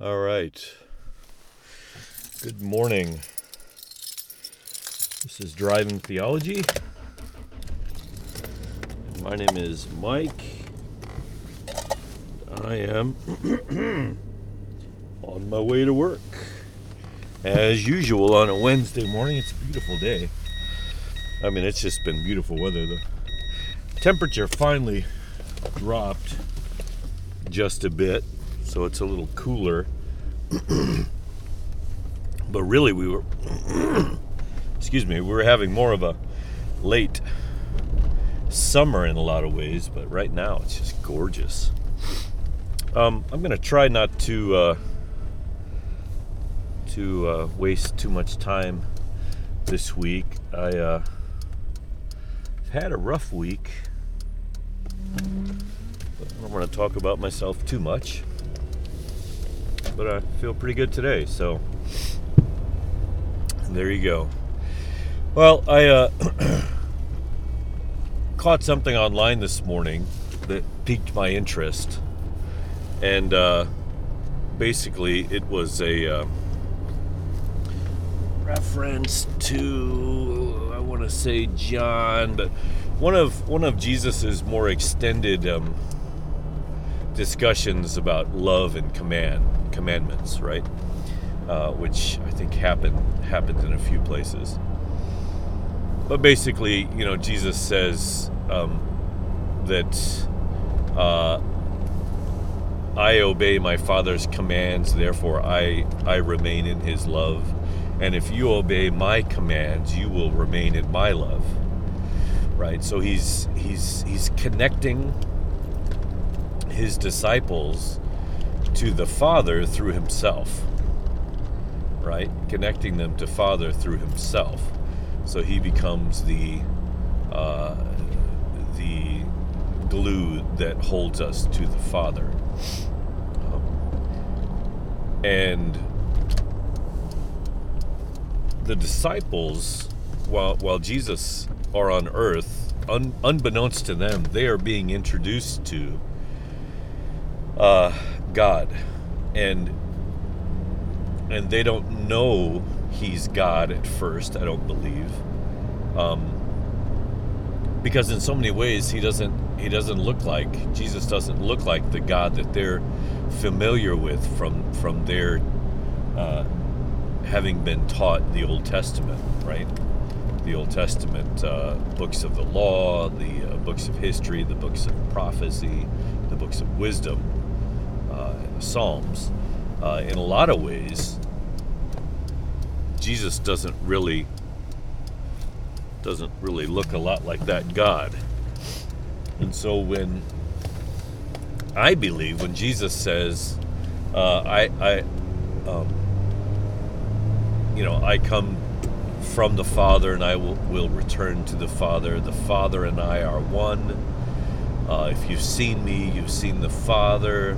All right. Good morning. This is Driving Theology. My name is Mike. I am on my way to work. As usual on a Wednesday morning, it's a beautiful day. I mean, it's just been beautiful weather. The temperature finally dropped just a bit, so it's a little cooler. but really, we were, excuse me, we were having more of a late summer in a lot of ways, but right now it's just gorgeous. Um, I'm gonna try not to uh, to uh, waste too much time this week. I uh, had a rough week. I don't want to talk about myself too much, but I feel pretty good today. So there you go. Well, I uh, caught something online this morning that piqued my interest, and uh, basically it was a uh, reference to I want to say John, but one of one of Jesus's more extended um, discussions about love and command commandments, right? Uh, which I think happened happened in a few places. But basically, you know, Jesus says um, that uh, I obey my Father's commands, therefore I I remain in His love, and if you obey my commands, you will remain in my love. Right. So he's he's he's connecting his disciples to the Father through himself. Right? Connecting them to Father through himself. So he becomes the uh, the glue that holds us to the Father. Um, and the disciples, while while Jesus are on earth, un, unbeknownst to them, they are being introduced to uh, God, and and they don't know He's God at first. I don't believe, um, because in so many ways He doesn't He doesn't look like Jesus doesn't look like the God that they're familiar with from from their uh, having been taught the Old Testament, right? The Old Testament uh, books of the law, the uh, books of history, the books of prophecy, the books of wisdom, Psalms. Uh, in a lot of ways, Jesus doesn't really doesn't really look a lot like that God. And so when I believe when Jesus says, uh, "I, I, um, you know, I come from the Father and I will, will return to the Father. The Father and I are one. Uh, if you've seen me, you've seen the Father.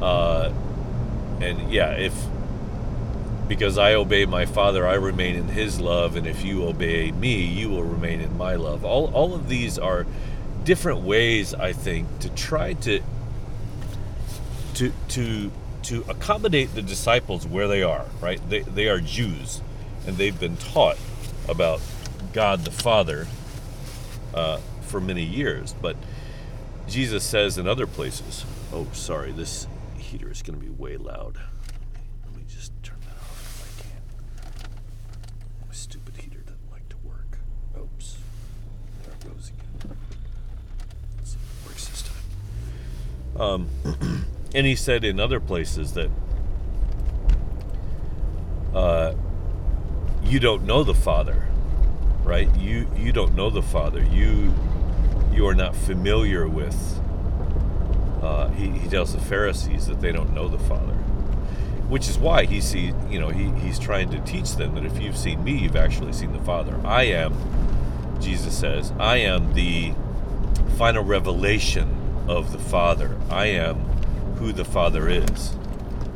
Uh, and yeah, if because I obey my Father, I remain in His love, and if you obey me, you will remain in my love. All, all of these are different ways, I think, to try to to to to accommodate the disciples where they are. Right? They they are Jews, and they've been taught about God the Father uh, for many years, but Jesus says in other places, "Oh, sorry, this heater is going to be way loud." Let me just turn that off if I can. My stupid heater doesn't like to work. Oops. There it goes again. Let's see if it works this time. Um, and he said in other places that uh, you don't know the Father, right? You you don't know the Father. You you are not familiar with. Uh, he, he tells the Pharisees that they don't know the Father, which is why he see you know he, he's trying to teach them that if you've seen me, you've actually seen the Father. I am, Jesus says, I am the final revelation of the Father. I am who the Father is.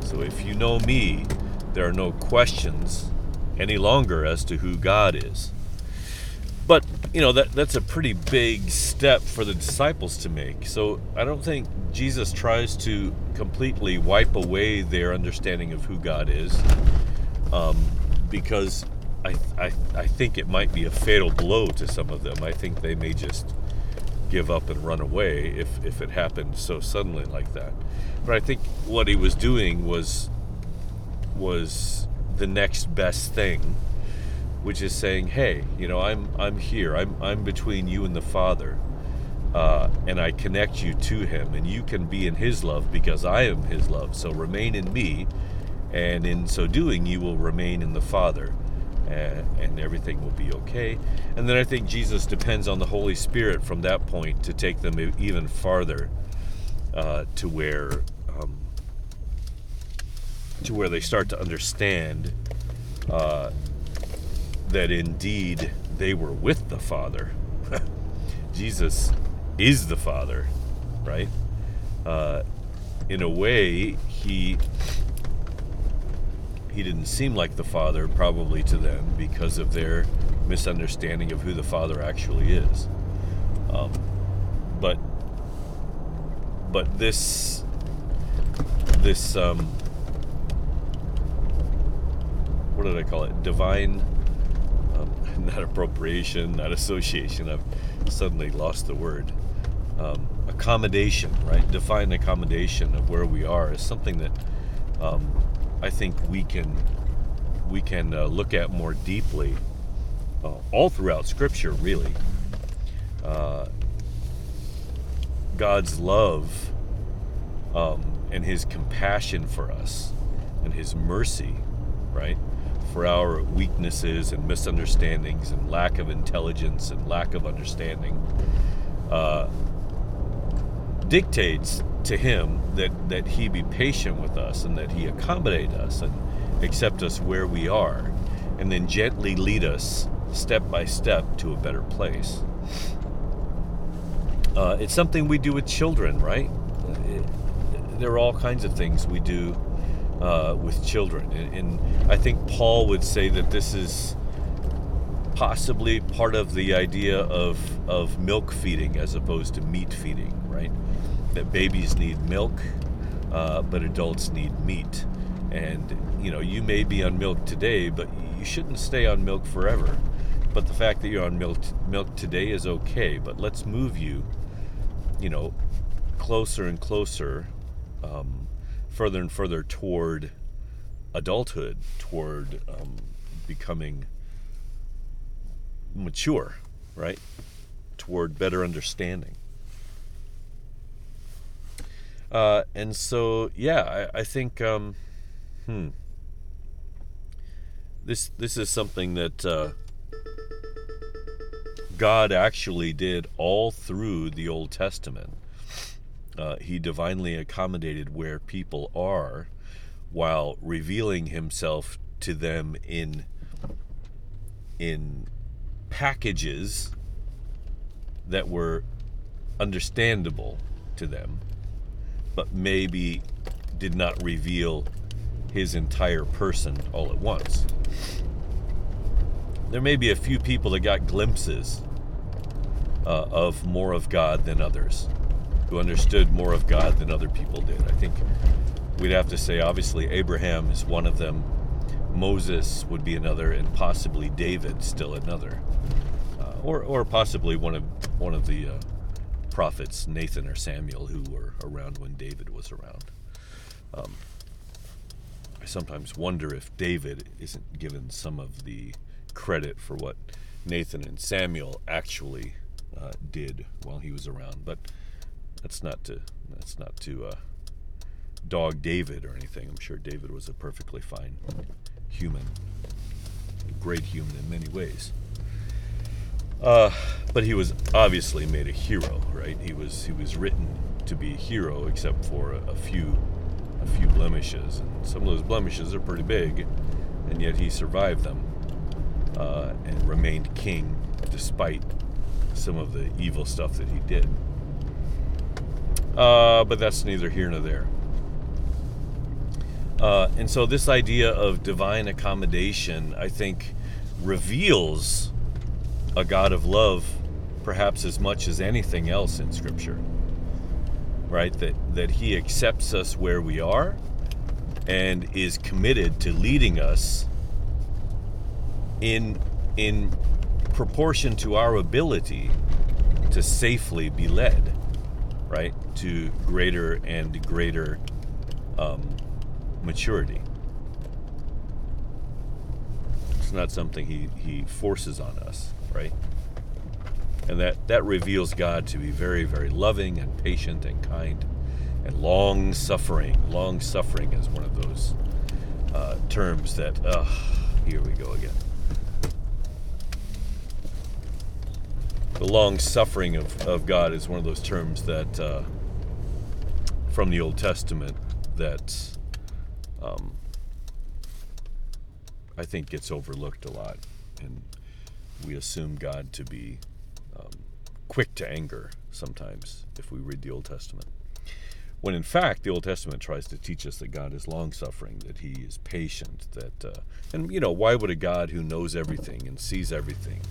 So if you know me, there are no questions any longer as to who God is. but you know that that's a pretty big step for the disciples to make. So I don't think Jesus tries to completely wipe away their understanding of who God is, um, because I, I I think it might be a fatal blow to some of them. I think they may just give up and run away if if it happened so suddenly like that. But I think what he was doing was was the next best thing which is saying, "Hey, you know, I'm I'm here. I'm I'm between you and the Father, uh, and I connect you to Him, and you can be in His love because I am His love. So remain in me, and in so doing, you will remain in the Father, and, and everything will be okay. And then I think Jesus depends on the Holy Spirit from that point to take them even farther uh, to where." Um, to where they start to understand uh, that indeed they were with the Father. Jesus is the Father, right? Uh, in a way, he he didn't seem like the Father probably to them because of their misunderstanding of who the Father actually is. Um, but but this this um, what did I call it? Divine not appropriation, not association. I've suddenly lost the word. Um, accommodation, right? Divine accommodation of where we are is something that um, I think we can we can uh, look at more deeply uh, all throughout Scripture, really. Uh, God's love um, and His compassion for us and His mercy, right? for our weaknesses and misunderstandings and lack of intelligence and lack of understanding uh, dictates to him that, that he be patient with us and that he accommodate us and accept us where we are and then gently lead us step by step to a better place. Uh, it's something we do with children, right? It, there are all kinds of things we do uh, with children. And, and I think Paul would say that this is possibly part of the idea of, of milk feeding as opposed to meat feeding? That babies need milk, uh, but adults need meat. And, you know, you may be on milk today, but you shouldn't stay on milk forever. But the fact that you're on milk, milk today is okay, but let's move you, you know, closer and closer um, further and further toward adulthood, toward um, becoming mature, right? Toward better understanding. Uh, and so, yeah, I, I think, um, hmm, this this is something that uh, God actually did all through the Old Testament. Uh, he divinely accommodated where people are while revealing himself to them in in packages that were understandable to them but maybe did not reveal his entire person all at once. There may be a few people that got glimpses uh, of more of God than others who understood more of God than other people did. I think we'd have to say, obviously, Abraham is one of them, Moses would be another, and possibly David still another, uh, or or possibly one of one of the uh, prophets, Nathan or Samuel, who were around when David was around. Um, I sometimes wonder if David isn't given some of the credit for what Nathan and Samuel actually uh, did while he was around, but that's not to that's not to uh, dog David or anything. I'm sure David was a perfectly fine human, a great human in many ways. Uh, but he was obviously made a hero, right? He was he was written to be a hero, except for a, a few a few blemishes, and some of those blemishes are pretty big, and yet he survived them uh, and remained king despite some of the evil stuff that he did. Uh, but that's neither here nor there. Uh, and so, this idea of divine accommodation, I think, reveals a God of love perhaps as much as anything else in Scripture. Right? That, that He accepts us where we are and is committed to leading us in, in proportion to our ability to safely be led, right? To greater and greater um, maturity. It's not something he, he forces on us, right? And that, that reveals God to be very, very loving and patient and kind and long suffering. Long suffering is one of those uh, terms that, uh, here we go again. The long suffering of, of God is one of those terms that, uh, from the Old Testament, that um, I think gets overlooked a lot. And we assume God to be um, quick to anger sometimes if we read the Old Testament. When in fact, the Old Testament tries to teach us that God is long suffering, that He is patient, that, uh, and you know, why would a God who knows everything and sees everything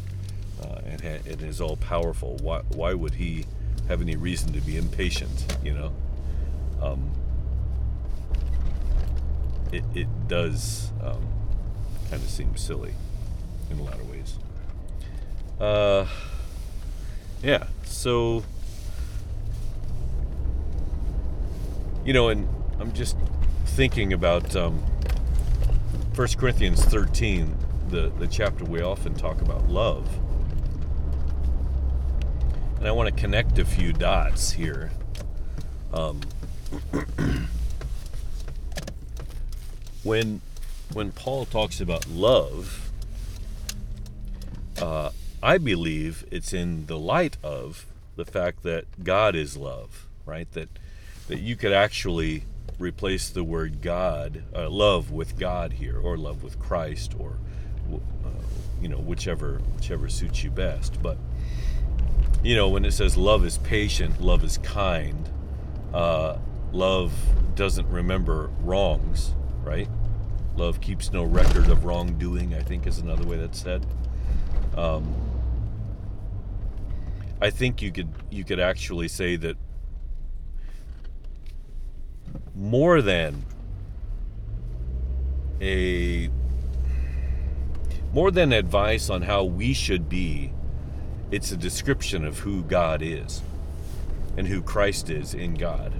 uh, and, ha- and is all powerful, why, why would He have any reason to be impatient, you know? Um, it, it does um, kind of seem silly in a lot of ways. Uh, yeah, so you know, and I'm just thinking about um, 1 Corinthians 13, the, the chapter we often talk about love. And I want to connect a few dots here. Um, when when Paul talks about love, uh, I believe it's in the light of the fact that God is love, right? That that you could actually replace the word God, uh, love with God here, or love with Christ, or uh, you know whichever whichever suits you best. But you know when it says love is patient, love is kind, uh, love doesn't remember wrongs, right? Love keeps no record of wrongdoing. I think is another way that's said. Um, I think you could you could actually say that more than a more than advice on how we should be it's a description of who God is and who Christ is in God.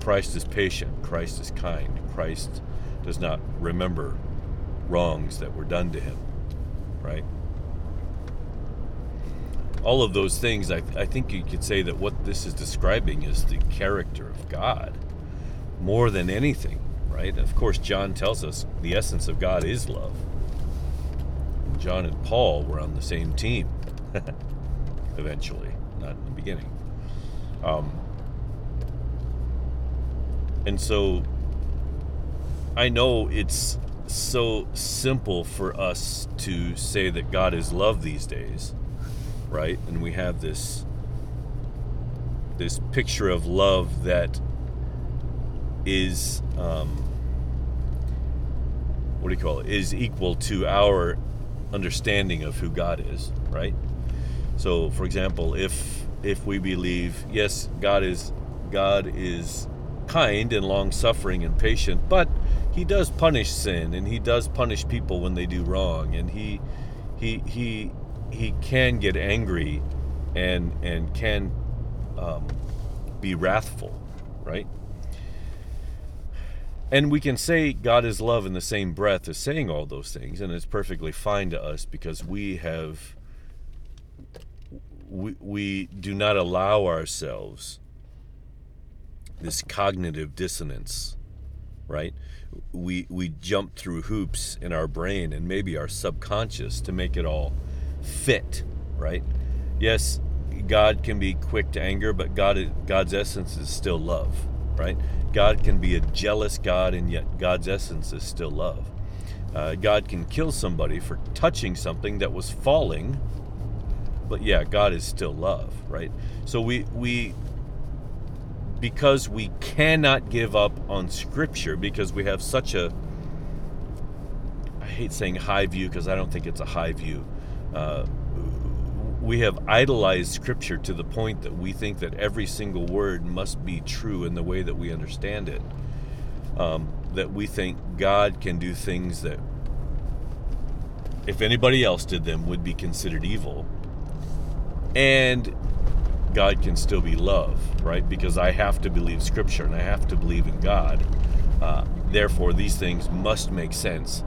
Christ is patient, Christ is kind, Christ does not remember wrongs that were done to him, right? All of those things, I, I think you could say that what this is describing is the character of God more than anything, right? of course, John tells us the essence of God is love. John and Paul were on the same team eventually, not in the beginning. Um, and so I know it's so simple for us to say that God is love these days right? And we have this this picture of love that is um, what do you call it? Is equal to our understanding of who God is, right? So, for example, if if we believe yes, God is God is kind and long suffering and patient, but he does punish sin and he does punish people when they do wrong and he he he he can get angry and and can um, be wrathful, right? And we can say God is love in the same breath as saying all those things, and it's perfectly fine to us because we have we, we do not allow ourselves this cognitive dissonance, right? We we jump through hoops in our brain and maybe our subconscious to make it all fit, right? Yes, God can be quick to anger, but God God's essence is still love, right? God can be a jealous God, and yet God's essence is still love. Uh, God can kill somebody for touching something that was falling, but yeah, God is still love, right? So we we because we cannot give up on Scripture because we have such a I hate saying high view because I don't think it's a high view Uh, we have idolized Scripture to the point that we think that every single word must be true in the way that we understand it. Um, that we think God can do things that, if anybody else did them, would be considered evil. And God can still be love, right? Because I have to believe Scripture and I have to believe in God. Uh, therefore, these things must make sense.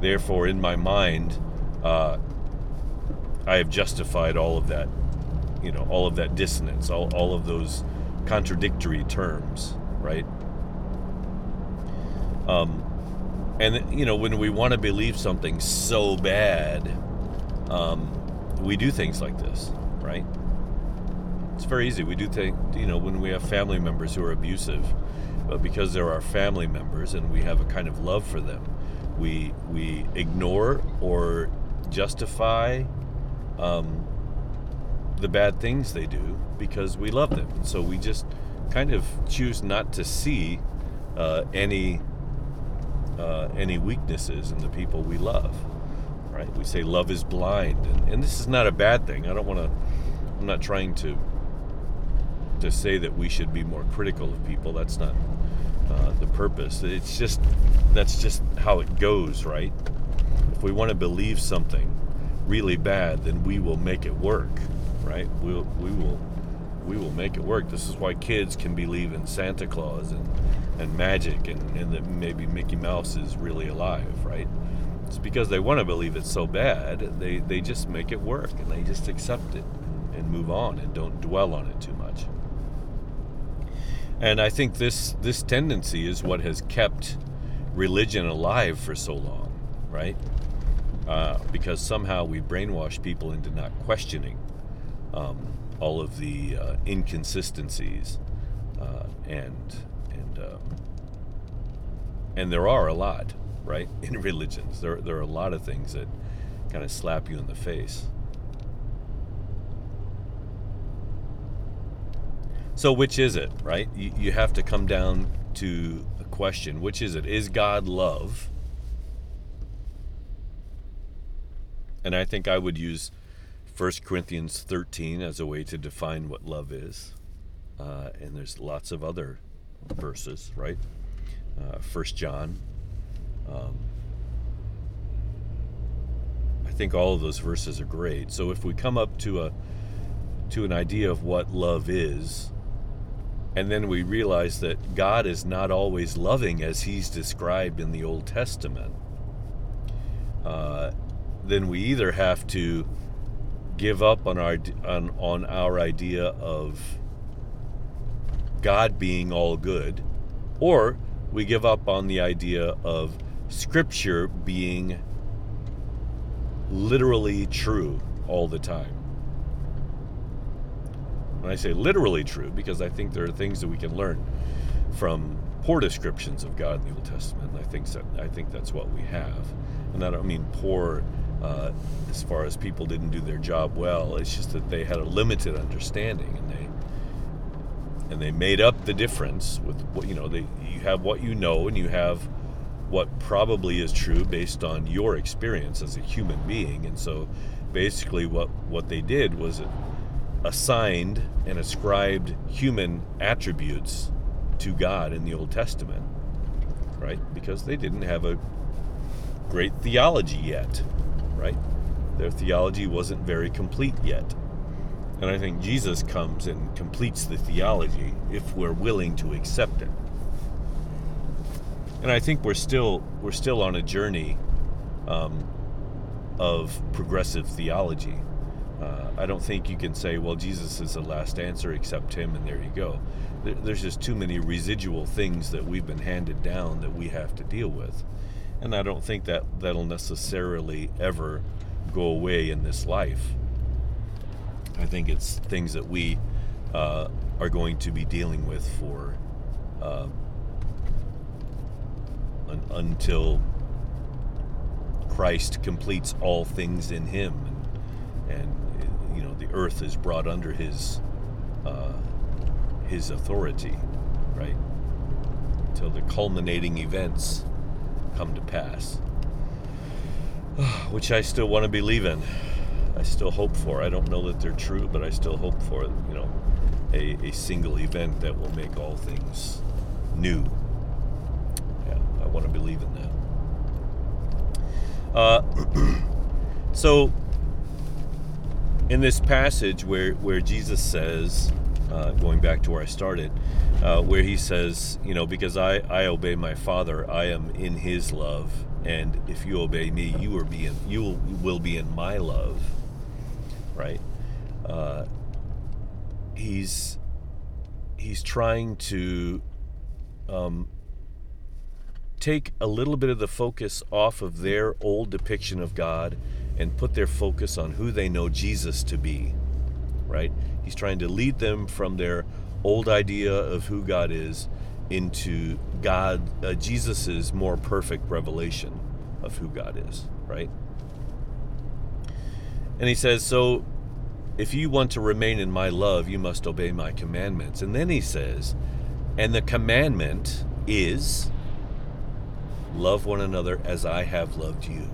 Therefore, in my mind, uh, I have justified all of that, you know, all of that dissonance, all, all of those contradictory terms, right? Um, and, you know, when we want to believe something so bad, um, we do things like this, right? It's very easy. We do think, you know, when we have family members who are abusive, but because they're our family members and we have a kind of love for them, we we ignore or justify um, the bad things they do because we love them. And so we just kind of choose not to see uh, any uh, any weaknesses in the people we love. Right? We say love is blind, and, and this is not a bad thing. I don't want to. I'm not trying to to say that we should be more critical of people. That's not uh, the purpose. It's just that's just how it goes, right? If we want to believe something, really bad, then we will make it work, right? We'll, we will we will make it work. This is why kids can believe in Santa Claus and, and magic and, and that maybe Mickey Mouse is really alive, right? It's because they want to believe it's so bad, they, they just make it work and they just accept it and move on and don't dwell on it too much. And I think this this tendency is what has kept religion alive for so long, right? Uh, because somehow we brainwash people into not questioning um, all of the uh, inconsistencies uh, and and um, and there are a lot right in religions. There there are a lot of things that kind of slap you in the face. So which is it right? You, you have to come down to a question which is it? Is god love And I think I would use 1 Corinthians 13 as a way to define what love is. Uh, and there's lots of other verses, right? Uh, 1 John. Um, I think all of those verses are great. So if we come up to a to an idea of what love is, and then we realize that God is not always loving as He's described in the Old Testament, uh, then we either have to give up on our on, on our idea of God being all good, or we give up on the idea of Scripture being literally true all the time. When I say literally true, because I think there are things that we can learn from poor descriptions of God in the Old Testament. I think that I think that's what we have, and I don't mean poor uh, as far as people didn't do their job well. It's just that they had a limited understanding, and they and they made up the difference with what you know. They you have what you know, and you have what probably is true based on your experience as a human being. And so, basically, what what they did was assigned and ascribed human attributes to God in the Old Testament, right? Because they didn't have a great theology yet right? Their theology wasn't very complete yet. And I think Jesus comes and completes the theology if we're willing to accept it. And I think we're still we're still on a journey um, of progressive theology. Uh, I don't think you can say, well, Jesus is the last answer, accept him, and there you go. There's just too many residual things that we've been handed down that we have to deal with and I don't think that that'll necessarily ever go away in this life. I think it's things that we uh, are going to be dealing with for uh, un- until Christ completes all things in Him, and, and, you know the earth is brought under His uh, His authority, right? Until the culminating events come to pass, which I still want to believe in. I still hope for. I don't know that they're true, but I still hope for you know a, a single event that will make all things new. Yeah, I want to believe in that. Uh, so in this passage where where Jesus says, uh, going back to where I started, uh, where he says, you know, because I I obey my Father, I am in His love, and if you obey me, you are being you will, will be in my love, right? Uh, he's he's trying to um, take a little bit of the focus off of their old depiction of God and put their focus on who they know Jesus to be, right? He's trying to lead them from their old idea of who God is into God, uh, Jesus's more perfect revelation of who God is, right? And he says, So if you want to remain in my love, you must obey my commandments. And then he says, And the commandment is love one another as I have loved you.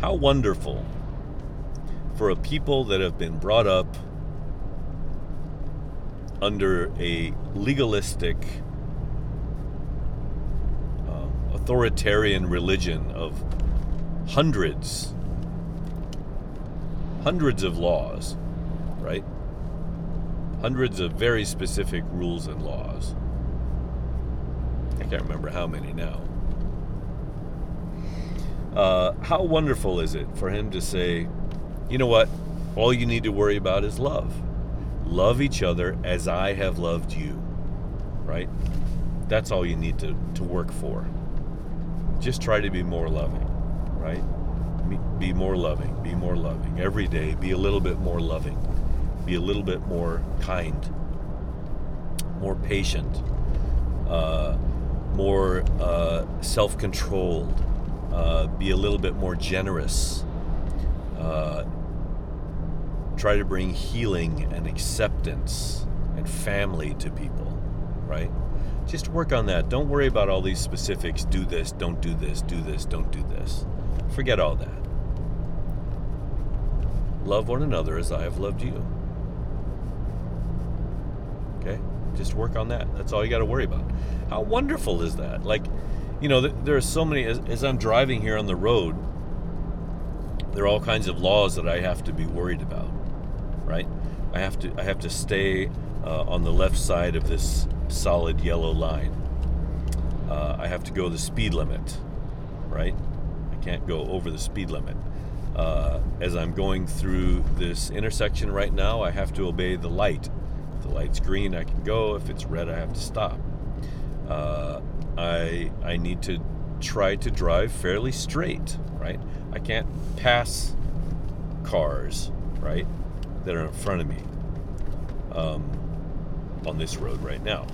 How wonderful for a people that have been brought up under a legalistic, uh, authoritarian religion of hundreds, hundreds of laws, right? Hundreds of very specific rules and laws. I can't remember how many now. Uh, how wonderful is it for him to say, you know what? All you need to worry about is love. Love each other as I have loved you. Right? That's all you need to, to work for. Just try to be more loving. Right? Be more loving. Be more loving. Every day, be a little bit more loving. Be a little bit more kind. More patient. Uh, more uh, self controlled. Uh, be a little bit more generous. Uh, try to bring healing and acceptance and family to people, right? Just work on that. Don't worry about all these specifics. Do this, don't do this, do this, don't do this. Forget all that. Love one another as I have loved you. Okay? Just work on that. That's all you got to worry about. How wonderful is that? Like, you know, there are so many, as, I'm driving here on the road, there are all kinds of laws that I have to be worried about right? I have to I have to stay uh, on the left side of this solid yellow line. Uh, I have to go the speed limit, right? I can't go over the speed limit. Uh, as I'm going through this intersection right now, I have to obey the light. If the light's green, I can go. If it's red, I have to stop. Uh, I I need to try to drive fairly straight, right? I can't pass cars, right? That are in front of me um, on this road right now.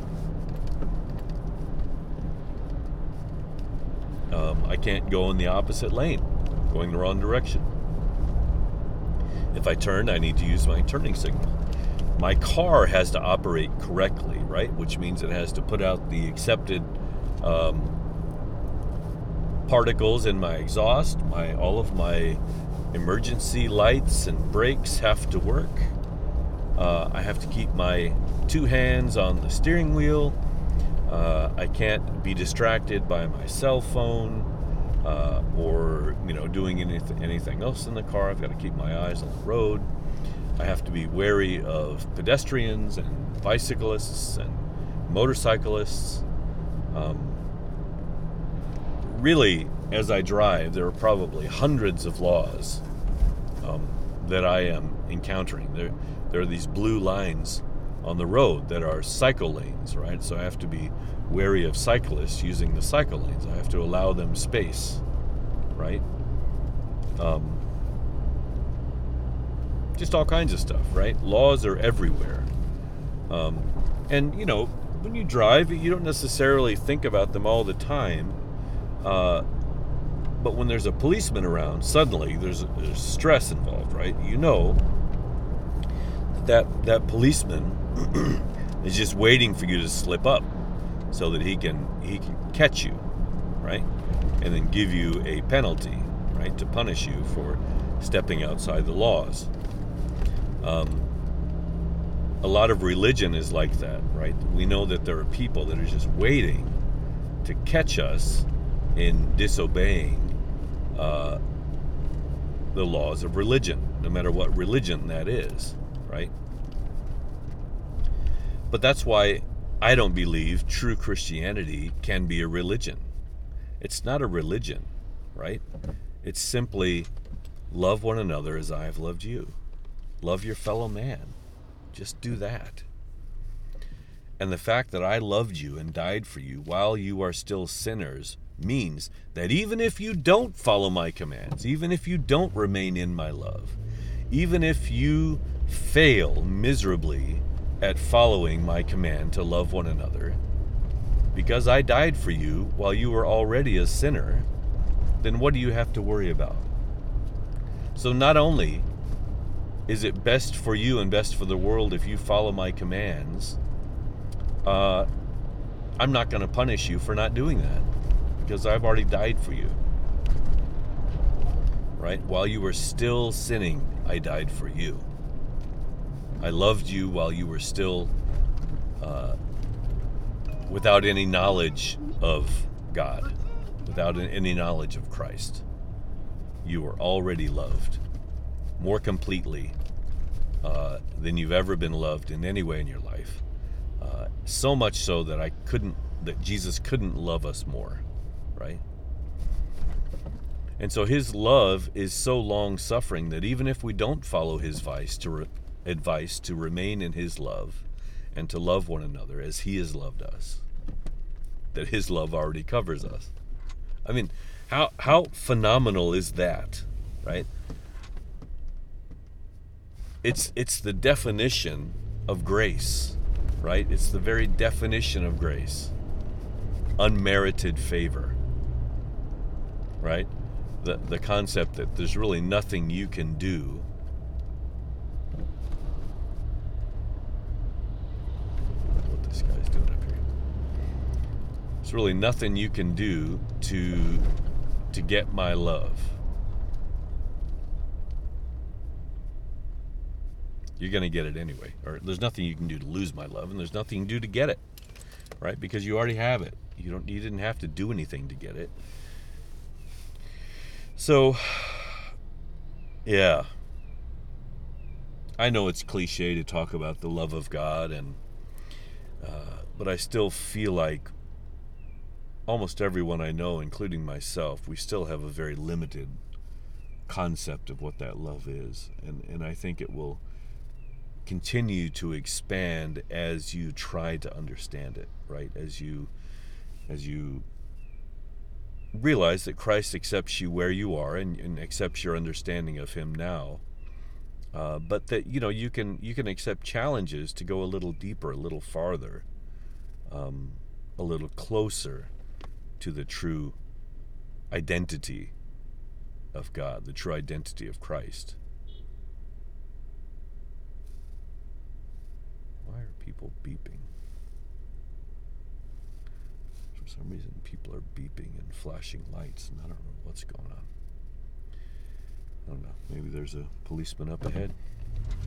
Um, I can't go in the opposite lane, going the wrong direction. If I turn, I need to use my turning signal. My car has to operate correctly, right? Which means it has to put out the accepted um, particles in my exhaust. My all of my emergency lights and brakes have to work. Uh, I have to keep my two hands on the steering wheel. Uh, I can't be distracted by my cell phone uh, or you know doing anything anything else in the car. I've got to keep my eyes on the road. I have to be wary of pedestrians and bicyclists and motorcyclists. Um, really, as I drive, there are probably hundreds of laws um, that I am encountering. There, there are these blue lines on the road that are cycle lanes, right? So I have to be wary of cyclists using the cycle lanes. I have to allow them space, right? Um, just all kinds of stuff, right? Laws are everywhere. Um, and, you know, when you drive, you don't necessarily think about them all the time. Uh, but when there's a policeman around, suddenly there's, there's stress involved, right? You know that that policeman is just waiting for you to slip up so that he can he can catch you, right? And then give you a penalty, right? To punish you for stepping outside the laws. Um, a lot of religion is like that, right? We know that there are people that are just waiting to catch us in disobeying uh, the laws of religion, no matter what religion that is, right? But that's why I don't believe true Christianity can be a religion. It's not a religion, right? It's simply love one another as I have loved you. Love your fellow man. Just do that. And the fact that I loved you and died for you while you are still sinners means that even if you don't follow my commands, even if you don't remain in my love, even if you fail miserably at following my command to love one another, because I died for you while you were already a sinner, then what do you have to worry about? So not only is it best for you and best for the world if you follow my commands, uh, I'm not going to punish you for not doing that because I've already died for you. Right? While you were still sinning, I died for you. I loved you while you were still uh, without any knowledge of God, without any knowledge of Christ. You were already loved more completely uh, than you've ever been loved in any way in your life. Uh, so much so that I couldn't, that Jesus couldn't love us more right? And so his love is so long suffering that even if we don't follow his advice to re- advice to remain in his love and to love one another as he has loved us, that his love already covers us. I mean, how how phenomenal is that, right? It's it's the definition of grace, right? It's the very definition of grace. Unmerited favor right? The, the concept that there's really nothing you can do what this guy's doing up here. There's really nothing you can do to to get my love. You're going to get it anyway. Or there's nothing you can do to lose my love and there's nothing you can do to get it. Right? Because you already have it. You don't you didn't have to do anything to get it. So, yeah. I know it's cliche to talk about the love of God, and uh, but I still feel like almost everyone I know, including myself, we still have a very limited concept of what that love is, and and I think it will continue to expand as you try to understand it, right? As you as you realize that Christ accepts you where you are and, and accepts your understanding of Him now. Uh, but that you know you can you can accept challenges to go a little deeper, a little farther, um, a little closer to the true identity of God, the true identity of Christ. Why are people beeping? For some reason, people are beeping and flashing lights, and I don't know what's going on. I don't know. Maybe there's a policeman up ahead.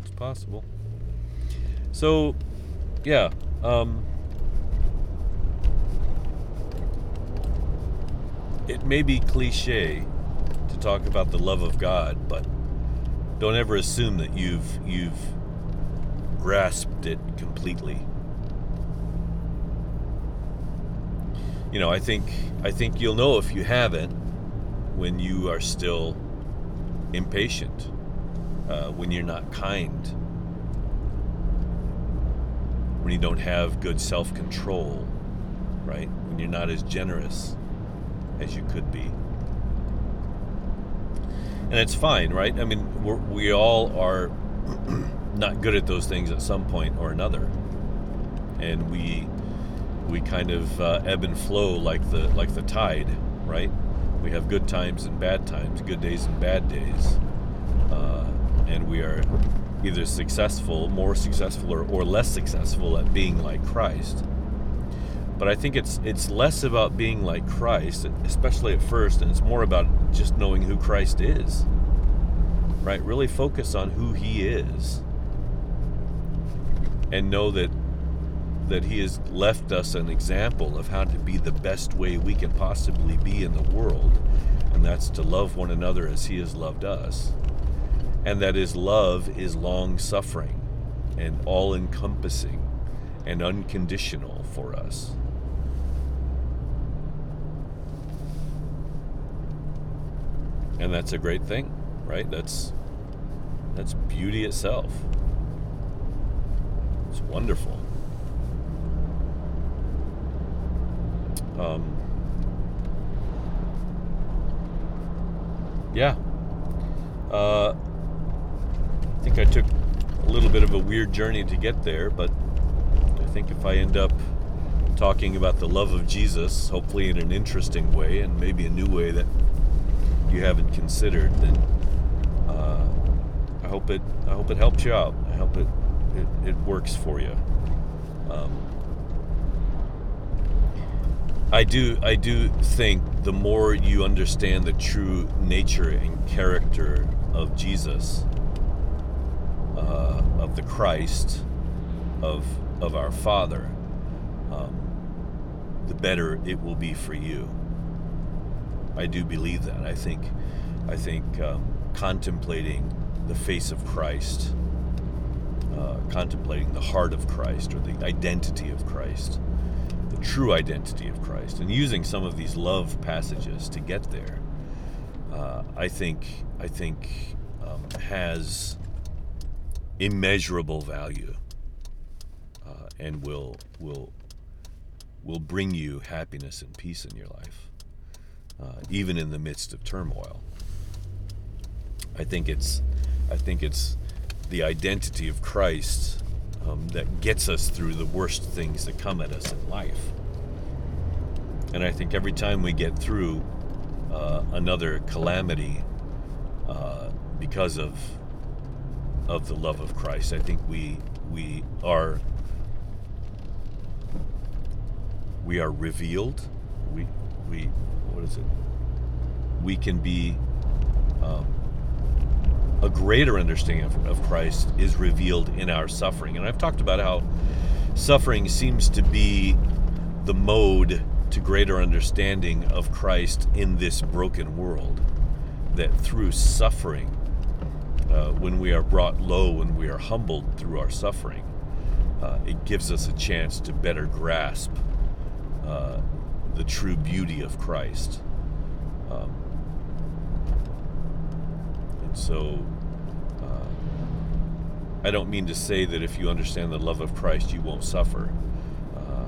It's possible. So, yeah. Um, it may be cliche to talk about the love of God, but don't ever assume that you've you've grasped it completely. You know, I think I think you'll know if you haven't when you are still impatient, uh, when you're not kind, when you don't have good self-control, right? When you're not as generous as you could be. And it's fine, right? I mean, we all are not good at those things at some point or another, and we we kind of uh, ebb and flow like the like the tide, right? We have good times and bad times, good days and bad days, uh, and we are either successful, more successful, or, or less successful at being like Christ. but I think it's it's less about being like Christ, especially at first, and it's more about just knowing who Christ is. Right? Really focus on who he is. And know that that he has left us an example of how to be the best way we can possibly be in the world, and that's to love one another as he has loved us. And that his love is long suffering and all encompassing and unconditional for us. and that's a great thing right that's that's beauty itself it's wonderful um, yeah uh, I think I took a little bit of a weird journey to get there but I think if I end up talking about the love of Jesus hopefully in an interesting way and maybe a new way that you haven't considered, then uh, I hope it I hope it helps you out. I hope it it, it works for you. Um, I do I do think the more you understand the true nature and character of Jesus, uh, of the Christ, of of our Father, um, the better it will be for you. I do believe that. I think, I think um, contemplating the face of Christ, uh, contemplating the heart of Christ or the identity of Christ, the true identity of Christ, and using some of these love passages to get there, uh, I think, I think um, has immeasurable value uh, and will will will bring you happiness and peace in your life uh, even in the midst of turmoil. I think it's, I think it's the identity of Christ um, that gets us through the worst things that come at us in life. And I think every time we get through uh, another calamity uh, because of of the love of Christ, I think we we are we are revealed. We we what is it? We can be um, a greater understanding of, of Christ is revealed in our suffering. And I've talked about how suffering seems to be the mode to greater understanding of Christ in this broken world. That through suffering, uh, when we are brought low, when we are humbled through our suffering, uh, it gives us a chance to better grasp uh, the true beauty of Christ. Um, so, uh, I don't mean to say that if you understand the love of Christ, you won't suffer. Uh,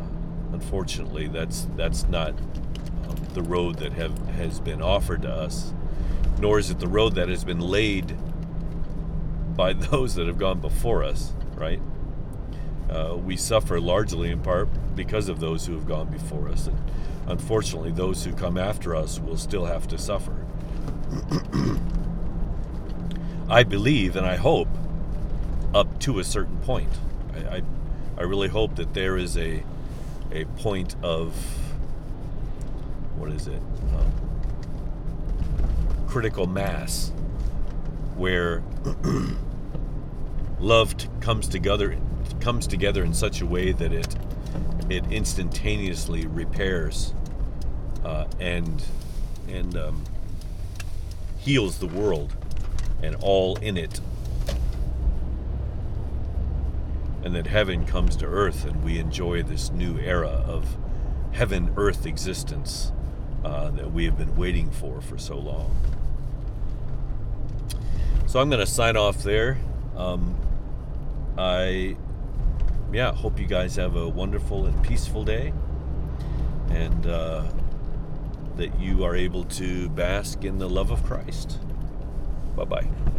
unfortunately, that's that's not um, the road that have has been offered to us, nor is it the road that has been laid by those that have gone before us. Right? Uh, we suffer largely in part because of those who have gone before us. And unfortunately, those who come after us will still have to suffer. I believe and I hope up to a certain point. I, I, I, really hope that there is a, a point of, what is it? Um, critical mass where love t- comes together comes together in such a way that it it instantaneously repairs uh, and and um, heals the world and all in it. And that heaven comes to earth and we enjoy this new era of heaven earth existence uh, that we have been waiting for for so long. So i'm going to sign off there. Um, i yeah hope you guys have a wonderful and peaceful day and uh, that you are able to bask in the love of Christ. Bye bye.